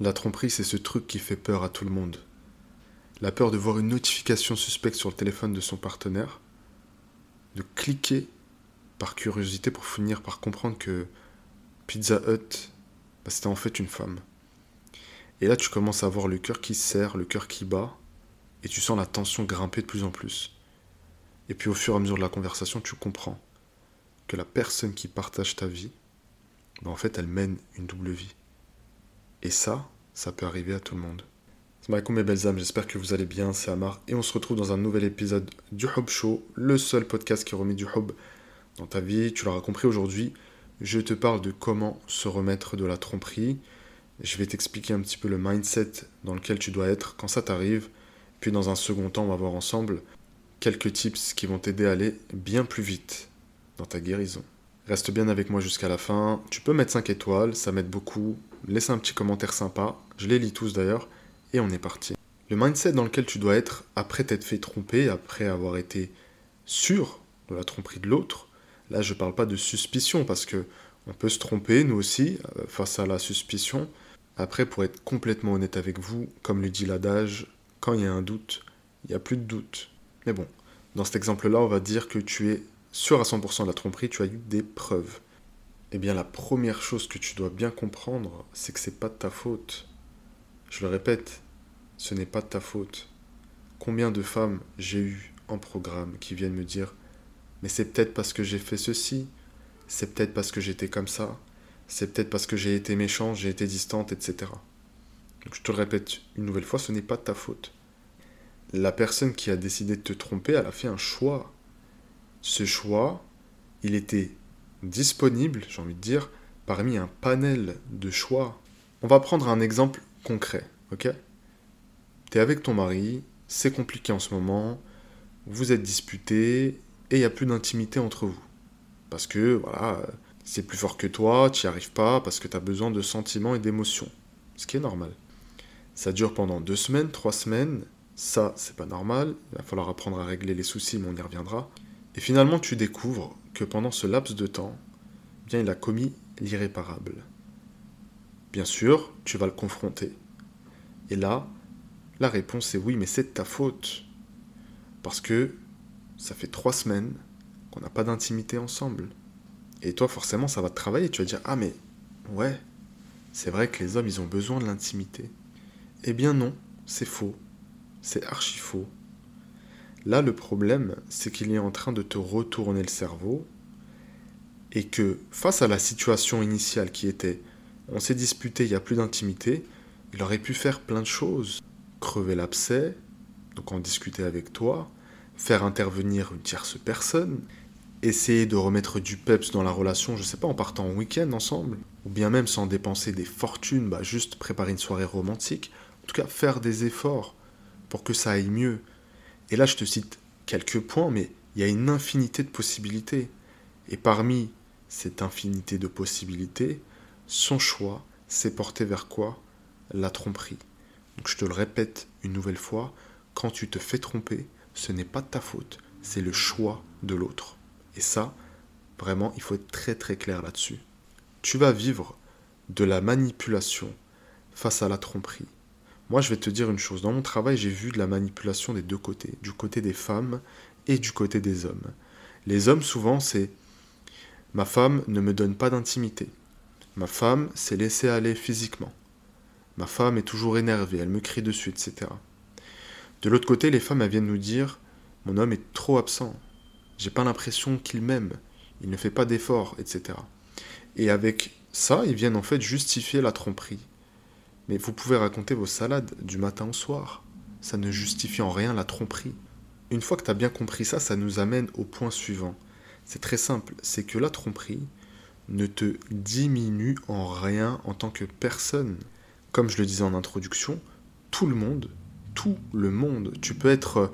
La tromperie, c'est ce truc qui fait peur à tout le monde. La peur de voir une notification suspecte sur le téléphone de son partenaire, de cliquer par curiosité pour finir par comprendre que Pizza Hut, bah, c'était en fait une femme. Et là, tu commences à avoir le cœur qui serre, le cœur qui bat, et tu sens la tension grimper de plus en plus. Et puis au fur et à mesure de la conversation, tu comprends que la personne qui partage ta vie, bah, en fait, elle mène une double vie. Et ça, ça peut arriver à tout le monde. Salam mes belles âmes, j'espère que vous allez bien, c'est Amar, et on se retrouve dans un nouvel épisode du Hub Show, le seul podcast qui remet du Hub dans ta vie. Tu l'auras compris aujourd'hui, je te parle de comment se remettre de la tromperie. Je vais t'expliquer un petit peu le mindset dans lequel tu dois être quand ça t'arrive. Puis dans un second temps, on va voir ensemble quelques tips qui vont t'aider à aller bien plus vite dans ta guérison. Reste bien avec moi jusqu'à la fin. Tu peux mettre 5 étoiles, ça m'aide beaucoup. Laisse un petit commentaire sympa. Je les lis tous d'ailleurs. Et on est parti. Le mindset dans lequel tu dois être après t'être fait tromper, après avoir été sûr de la tromperie de l'autre. Là, je ne parle pas de suspicion parce que on peut se tromper, nous aussi, euh, face à la suspicion. Après, pour être complètement honnête avec vous, comme le dit l'adage, quand il y a un doute, il n'y a plus de doute. Mais bon, dans cet exemple-là, on va dire que tu es sûr à 100% de la tromperie, tu as eu des preuves. Eh bien, la première chose que tu dois bien comprendre, c'est que c'est pas de ta faute. Je le répète, ce n'est pas de ta faute. Combien de femmes j'ai eu en programme qui viennent me dire Mais c'est peut-être parce que j'ai fait ceci, c'est peut-être parce que j'étais comme ça, c'est peut-être parce que j'ai été méchant, j'ai été distante, etc. Donc je te le répète une nouvelle fois, ce n'est pas de ta faute. La personne qui a décidé de te tromper, elle a fait un choix. Ce choix, il était disponible, j'ai envie de dire, parmi un panel de choix. On va prendre un exemple concret, ok? T'es avec ton mari, c'est compliqué en ce moment, vous êtes disputés et il n'y a plus d'intimité entre vous. Parce que, voilà, c'est plus fort que toi, tu n'y arrives pas parce que tu as besoin de sentiments et d'émotions. Ce qui est normal. Ça dure pendant deux semaines, trois semaines, ça, c'est pas normal, il va falloir apprendre à régler les soucis, mais on y reviendra. Et finalement, tu découvres pendant ce laps de temps, bien, il a commis l'irréparable. Bien sûr, tu vas le confronter. Et là, la réponse est oui, mais c'est de ta faute. Parce que ça fait trois semaines qu'on n'a pas d'intimité ensemble. Et toi, forcément, ça va te travailler. Tu vas dire, ah mais, ouais, c'est vrai que les hommes, ils ont besoin de l'intimité. Eh bien non, c'est faux. C'est archi faux. Là, le problème, c'est qu'il est en train de te retourner le cerveau et que face à la situation initiale qui était on s'est disputé, il n'y a plus d'intimité, il aurait pu faire plein de choses. Crever l'abcès, donc en discuter avec toi, faire intervenir une tierce personne, essayer de remettre du peps dans la relation, je sais pas, en partant en week-end ensemble, ou bien même sans dépenser des fortunes, bah juste préparer une soirée romantique, en tout cas faire des efforts pour que ça aille mieux. Et là, je te cite quelques points, mais il y a une infinité de possibilités. Et parmi cette infinité de possibilités, son choix s'est porté vers quoi? La tromperie. Donc je te le répète une nouvelle fois, quand tu te fais tromper, ce n'est pas de ta faute, c'est le choix de l'autre. Et ça, vraiment, il faut être très très clair là-dessus. Tu vas vivre de la manipulation face à la tromperie. Moi, je vais te dire une chose. Dans mon travail, j'ai vu de la manipulation des deux côtés, du côté des femmes et du côté des hommes. Les hommes, souvent, c'est ma femme ne me donne pas d'intimité. Ma femme s'est laissée aller physiquement. Ma femme est toujours énervée, elle me crie dessus, etc. De l'autre côté, les femmes, elles viennent nous dire Mon homme est trop absent. J'ai pas l'impression qu'il m'aime. Il ne fait pas d'efforts, etc. Et avec ça, ils viennent en fait justifier la tromperie. Mais vous pouvez raconter vos salades du matin au soir. Ça ne justifie en rien la tromperie. Une fois que tu as bien compris ça, ça nous amène au point suivant. C'est très simple, c'est que la tromperie ne te diminue en rien en tant que personne. Comme je le disais en introduction, tout le monde, tout le monde, tu peux être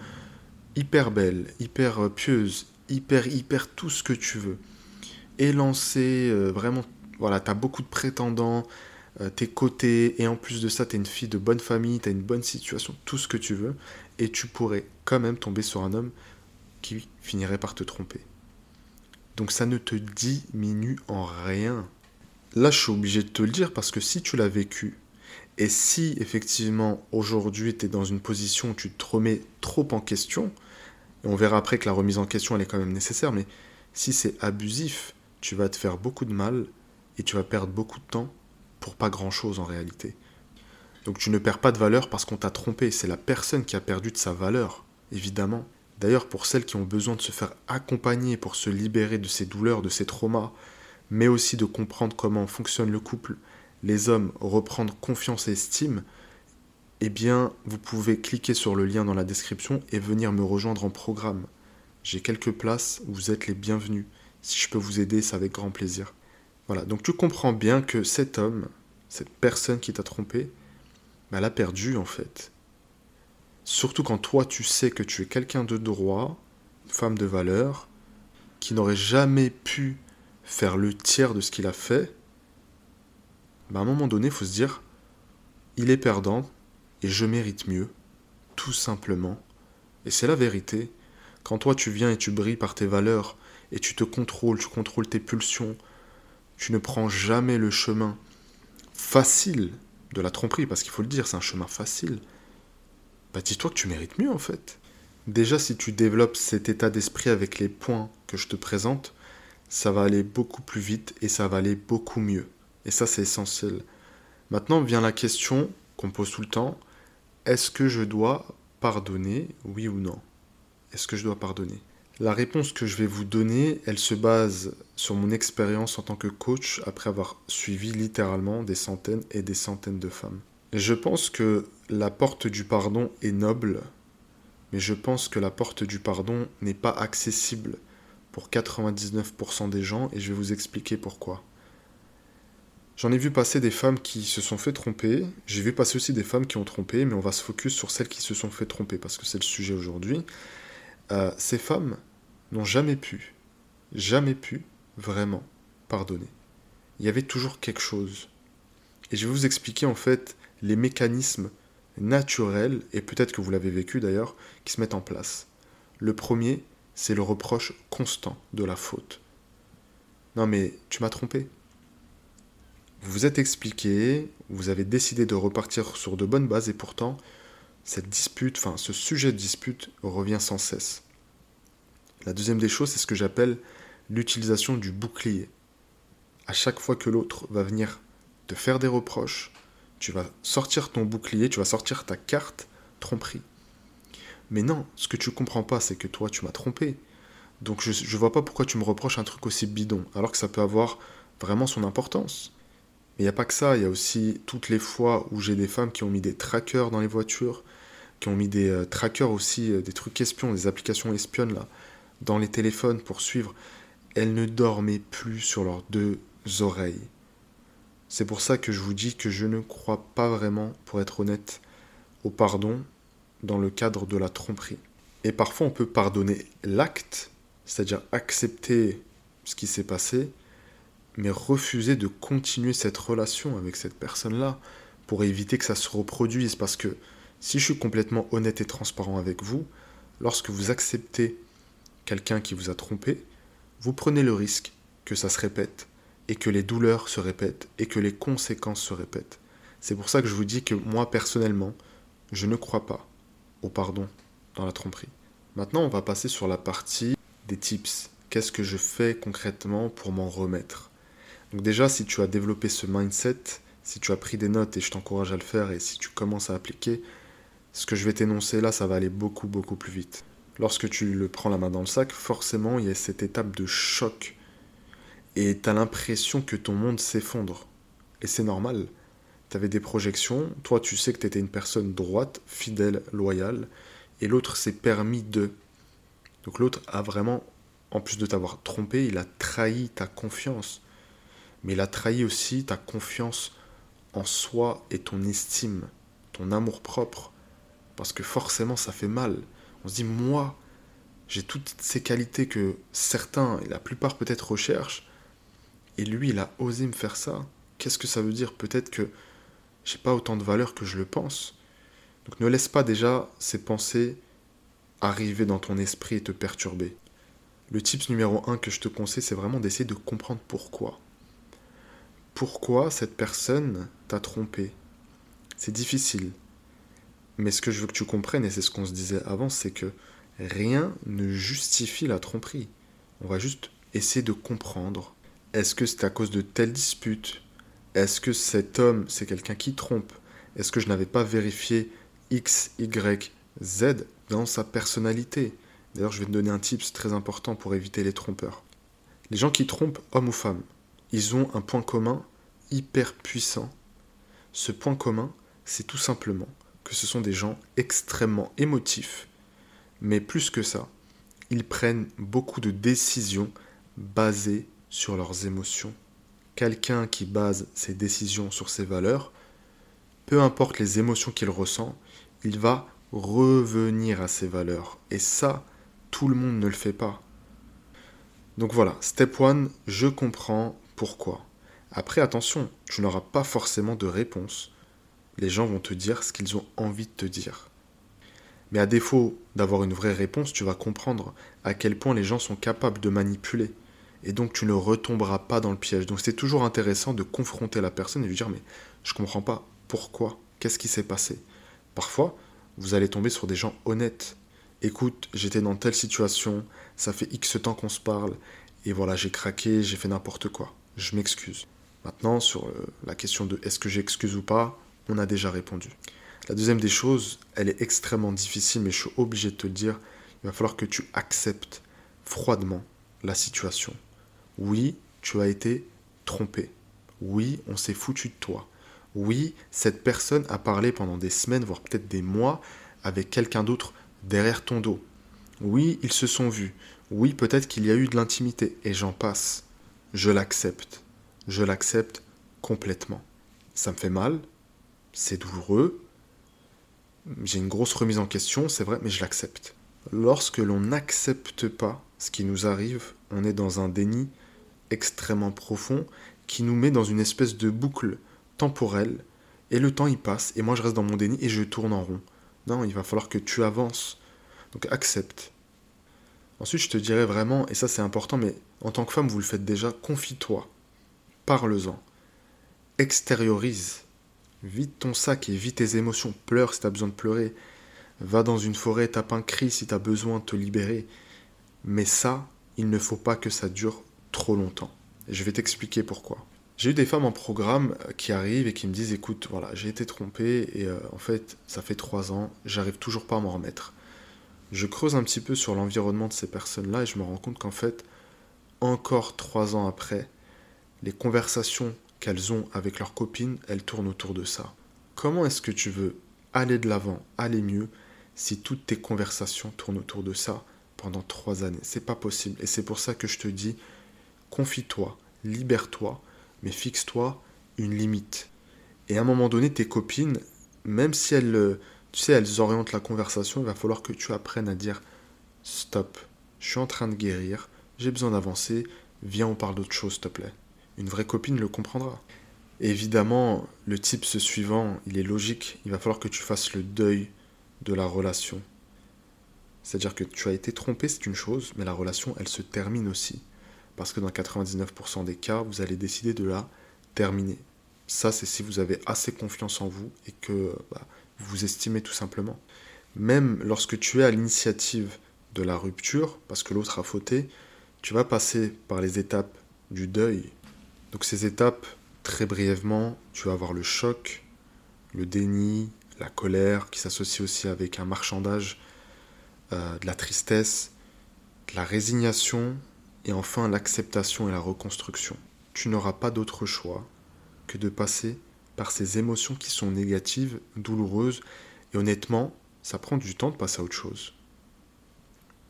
hyper belle, hyper pieuse, hyper, hyper tout ce que tu veux. Élancée, euh, vraiment, voilà, tu as beaucoup de prétendants, euh, t'es coté, et en plus de ça, t'es une fille de bonne famille, t'as une bonne situation, tout ce que tu veux, et tu pourrais quand même tomber sur un homme qui finirait par te tromper. Donc ça ne te diminue en rien. Là, je suis obligé de te le dire parce que si tu l'as vécu Et si effectivement aujourd'hui tu es dans une position où tu te remets trop en question, et on verra après que la remise en question elle est quand même nécessaire, mais si c'est abusif, tu vas te faire beaucoup de mal et tu vas perdre beaucoup de temps pas grand chose en réalité. Donc tu ne perds pas de valeur parce qu'on t'a trompé, c'est la personne qui a perdu de sa valeur, évidemment. D'ailleurs, pour celles qui ont besoin de se faire accompagner pour se libérer de ces douleurs, de ces traumas, mais aussi de comprendre comment fonctionne le couple, les hommes reprendre confiance et estime, eh bien, vous pouvez cliquer sur le lien dans la description et venir me rejoindre en programme. J'ai quelques places, vous êtes les bienvenus. Si je peux vous aider, c'est avec grand plaisir. Voilà, donc tu comprends bien que cet homme, cette personne qui t'a trompé, bah, elle a perdu en fait. Surtout quand toi tu sais que tu es quelqu'un de droit, une femme de valeur, qui n'aurait jamais pu faire le tiers de ce qu'il a fait, bah, à un moment donné, il faut se dire, il est perdant et je mérite mieux, tout simplement. Et c'est la vérité. Quand toi tu viens et tu brilles par tes valeurs, et tu te contrôles, tu contrôles tes pulsions, tu ne prends jamais le chemin facile de la tromperie, parce qu'il faut le dire, c'est un chemin facile, bah dis-toi que tu mérites mieux en fait. Déjà, si tu développes cet état d'esprit avec les points que je te présente, ça va aller beaucoup plus vite et ça va aller beaucoup mieux. Et ça, c'est essentiel. Maintenant vient la question qu'on pose tout le temps, est-ce que je dois pardonner, oui ou non? Est-ce que je dois pardonner? La réponse que je vais vous donner, elle se base sur mon expérience en tant que coach après avoir suivi littéralement des centaines et des centaines de femmes. je pense que la porte du pardon est noble, mais je pense que la porte du pardon n'est pas accessible pour 99% des gens et je vais vous expliquer pourquoi. J'en ai vu passer des femmes qui se sont fait tromper, j'ai vu passer aussi des femmes qui ont trompé, mais on va se focus sur celles qui se sont fait tromper parce que c'est le sujet aujourd'hui. Euh, ces femmes n'ont jamais pu, jamais pu vraiment pardonner. Il y avait toujours quelque chose. Et je vais vous expliquer en fait les mécanismes naturels, et peut-être que vous l'avez vécu d'ailleurs, qui se mettent en place. Le premier, c'est le reproche constant de la faute. Non mais tu m'as trompé, vous vous êtes expliqué, vous avez décidé de repartir sur de bonnes bases et pourtant, cette dispute, enfin ce sujet de dispute revient sans cesse. La deuxième des choses, c'est ce que j'appelle l'utilisation du bouclier. À chaque fois que l'autre va venir te faire des reproches, tu vas sortir ton bouclier, tu vas sortir ta carte tromperie. Mais non, ce que tu comprends pas, c'est que toi, tu m'as trompé. Donc je ne vois pas pourquoi tu me reproches un truc aussi bidon, alors que ça peut avoir vraiment son importance. Mais il n'y a pas que ça, il y a aussi toutes les fois où j'ai des femmes qui ont mis des trackers dans les voitures, qui ont mis des euh, trackers aussi, euh, des trucs espions, des applications espionnes là, dans les téléphones pour suivre. Elles ne dormaient plus sur leurs deux oreilles. C'est pour ça que je vous dis que je ne crois pas vraiment, pour être honnête, au pardon dans le cadre de la tromperie. Et parfois on peut pardonner l'acte, c'est-à-dire accepter ce qui s'est passé, mais refuser de continuer cette relation avec cette personne-là pour éviter que ça se reproduise. Parce que si je suis complètement honnête et transparent avec vous, lorsque vous acceptez quelqu'un qui vous a trompé, vous prenez le risque que ça se répète et que les douleurs se répètent et que les conséquences se répètent. C'est pour ça que je vous dis que moi personnellement, je ne crois pas au pardon dans la tromperie. Maintenant, on va passer sur la partie des tips. Qu'est-ce que je fais concrètement pour m'en remettre? Donc déjà, si tu as développé ce mindset, si tu as pris des notes et je t'encourage à le faire et si tu commences à appliquer, ce que je vais t'énoncer là, ça va aller beaucoup beaucoup plus vite. Lorsque tu le prends la main dans le sac, forcément, il y a cette étape de choc. Et tu as l'impression que ton monde s'effondre. Et c'est normal. Tu avais des projections, toi tu sais que tu étais une personne droite, fidèle, loyale, et l'autre s'est permis de. Donc l'autre a vraiment, en plus de t'avoir trompé, il a trahi ta confiance mais il a trahi aussi ta confiance en soi et ton estime, ton amour propre. Parce que forcément, ça fait mal. On se dit, moi, j'ai toutes ces qualités que certains, et la plupart peut-être recherchent, et lui, il a osé me faire ça. Qu'est-ce que ça veut dire? Peut-être que j'ai pas autant de valeur que je le pense. Donc ne laisse pas déjà ces pensées arriver dans ton esprit et te perturber. Le tips numéro 1 que je te conseille, c'est vraiment d'essayer de comprendre pourquoi pourquoi cette personne t'a trompé? C'est difficile. Mais ce que je veux que tu comprennes, et c'est ce qu'on se disait avant, c'est que rien ne justifie la tromperie. On va juste essayer de comprendre. Est-ce que c'est à cause de telle dispute? Est-ce que cet homme, c'est quelqu'un qui trompe? Est-ce que je n'avais pas vérifié X, Y, Z dans sa personnalité? D'ailleurs, je vais te donner un tips très important pour éviter les trompeurs. Les gens qui trompent, hommes ou femmes, ils ont un point commun hyper puissant. Ce point commun, c'est tout simplement que ce sont des gens extrêmement émotifs, mais plus que ça, ils prennent beaucoup de décisions basées sur leurs émotions. Quelqu'un qui base ses décisions sur ses valeurs, peu importe les émotions qu'il ressent, il va revenir à ses valeurs. Et ça, tout le monde ne le fait pas. Donc voilà, step 1, je comprends pourquoi. Après, attention, tu n'auras pas forcément de réponse. Les gens vont te dire ce qu'ils ont envie de te dire. Mais à défaut d'avoir une vraie réponse, tu vas comprendre à quel point les gens sont capables de manipuler. Et donc tu ne retomberas pas dans le piège. Donc c'est toujours intéressant de confronter la personne et lui dire mais je comprends pas pourquoi, qu'est-ce qui s'est passé. Parfois, vous allez tomber sur des gens honnêtes écoute, j'étais dans telle situation, ça fait X temps qu'on se parle, et voilà, j'ai craqué, j'ai fait n'importe quoi. Je m'excuse. Maintenant, sur euh, la question de est-ce que j'excuse ou pas, on a déjà répondu. La deuxième des choses, elle est extrêmement difficile, mais je suis obligé de te le dire, il va falloir que tu acceptes froidement la situation. Oui, tu as été trompé. Oui, on s'est foutu de toi. Oui, cette personne a parlé pendant des semaines, voire peut-être des mois, avec quelqu'un d'autre derrière ton dos. Oui, ils se sont vus. Oui, peut-être qu'il y a eu de l'intimité, et j'en passe. Je l'accepte. Je l'accepte complètement. Ça me fait mal, c'est douloureux, j'ai une grosse remise en question, c'est vrai, mais je l'accepte. Lorsque l'on n'accepte pas ce qui nous arrive, on est dans un déni extrêmement profond qui nous met dans une espèce de boucle temporelle, et le temps y passe, et moi je reste dans mon déni et je tourne en rond. Non, il va falloir que tu avances. Donc accepte. Ensuite, je te dirais vraiment, et ça c'est important, mais en tant que femme, vous le faites déjà, confie-toi. Parle-en. Extériorise. Vide ton sac et vide tes émotions. Pleure si tu as besoin de pleurer. Va dans une forêt, tape un cri si tu as besoin de te libérer. Mais ça, il ne faut pas que ça dure trop longtemps. Je vais t'expliquer pourquoi. J'ai eu des femmes en programme euh, qui arrivent et qui me disent écoute, voilà, j'ai été trompée et euh, en fait, ça fait trois ans, j'arrive toujours pas à m'en remettre. Je creuse un petit peu sur l'environnement de ces personnes-là et je me rends compte qu'en fait, encore trois ans après, les conversations qu'elles ont avec leurs copines, elles tournent autour de ça. Comment est-ce que tu veux aller de l'avant, aller mieux, si toutes tes conversations tournent autour de ça pendant trois années? C'est pas possible. Et c'est pour ça que je te dis, confie-toi, libère-toi mais fixe-toi une limite. Et à un moment donné, tes copines, même si elles, tu sais, elles orientent la conversation, il va falloir que tu apprennes à dire stop, je suis en train de guérir, j'ai besoin d'avancer, viens, on parle d'autre chose, s'il te plaît. Une vraie copine le comprendra. Évidemment, le type suivant, il est logique, il va falloir que tu fasses le deuil de la relation. C'est-à-dire que tu as été trompé, c'est une chose, mais la relation, elle se termine aussi parce que dans 99% des cas, vous allez décider de la terminer. Ça, c'est si vous avez assez confiance en vous et que bah, vous vous estimez tout simplement. Même lorsque tu es à l'initiative de la rupture, parce que l'autre a fauté, tu vas passer par les étapes du deuil. Donc ces étapes, très brièvement, tu vas avoir le choc, le déni, la colère, qui s'associe aussi avec un marchandage, euh, de la tristesse, de la résignation, et enfin l'acceptation et la reconstruction. Tu n'auras pas d'autre choix que de passer par ces émotions qui sont négatives, douloureuses, et honnêtement, ça prend du temps de passer à autre chose.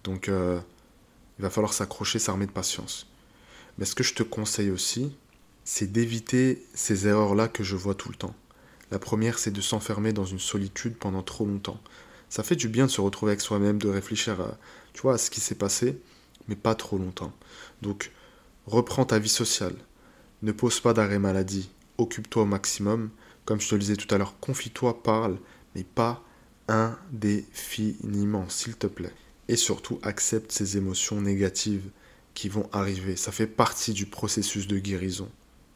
Donc, euh, il va falloir s'accrocher, s'armer de patience. Mais ce que je te conseille aussi, c'est d'éviter ces erreurs-là que je vois tout le temps. La première, c'est de s'enfermer dans une solitude pendant trop longtemps. Ça fait du bien de se retrouver avec soi-même, de réfléchir à, tu vois, à ce qui s'est passé, mais pas trop longtemps. Donc, reprends ta vie sociale. Ne pose pas d'arrêt maladie. Occupe-toi au maximum. Comme je te le disais tout à l'heure, confie-toi, parle, mais pas indéfiniment, s'il te plaît. Et surtout, accepte ces émotions négatives qui vont arriver. Ça fait partie du processus de guérison.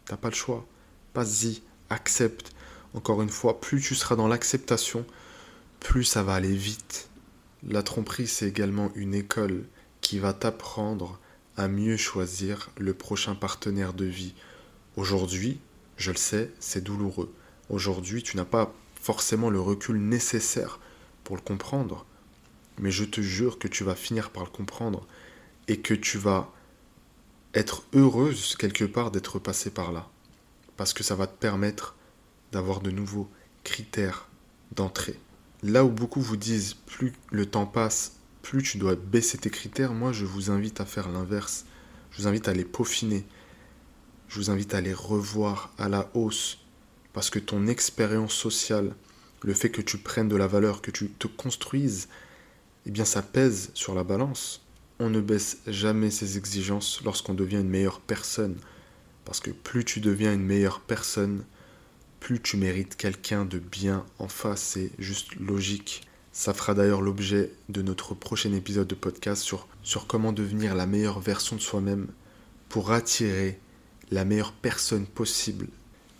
T'as pas le choix. Pas y accepte. Encore une fois, plus tu seras dans l'acceptation, plus ça va aller vite. La tromperie, c'est également une école qui va t'apprendre à mieux choisir le prochain partenaire de vie. Aujourd'hui, je le sais, c'est douloureux. Aujourd'hui, tu n'as pas forcément le recul nécessaire pour le comprendre, mais je te jure que tu vas finir par le comprendre et que tu vas être heureuse quelque part d'être passé par là. Parce que ça va te permettre d'avoir de nouveaux critères d'entrée. Là où beaucoup vous disent plus le temps passe, plus tu dois baisser tes critères, moi je vous invite à faire l'inverse. Je vous invite à les peaufiner. Je vous invite à les revoir à la hausse. Parce que ton expérience sociale, le fait que tu prennes de la valeur, que tu te construises, eh bien ça pèse sur la balance. On ne baisse jamais ses exigences lorsqu'on devient une meilleure personne. Parce que plus tu deviens une meilleure personne, plus tu mérites quelqu'un de bien en face, c'est juste logique. Ça fera d'ailleurs l'objet de notre prochain épisode de podcast sur, sur comment devenir la meilleure version de soi-même pour attirer la meilleure personne possible.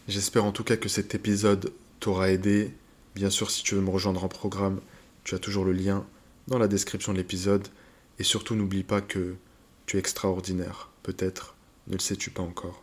J'espère en tout cas que cet épisode t'aura aidé. Bien sûr, si tu veux me rejoindre en programme, tu as toujours le lien dans la description de l'épisode. Et surtout, n'oublie pas que tu es extraordinaire. Peut-être ne le sais-tu pas encore.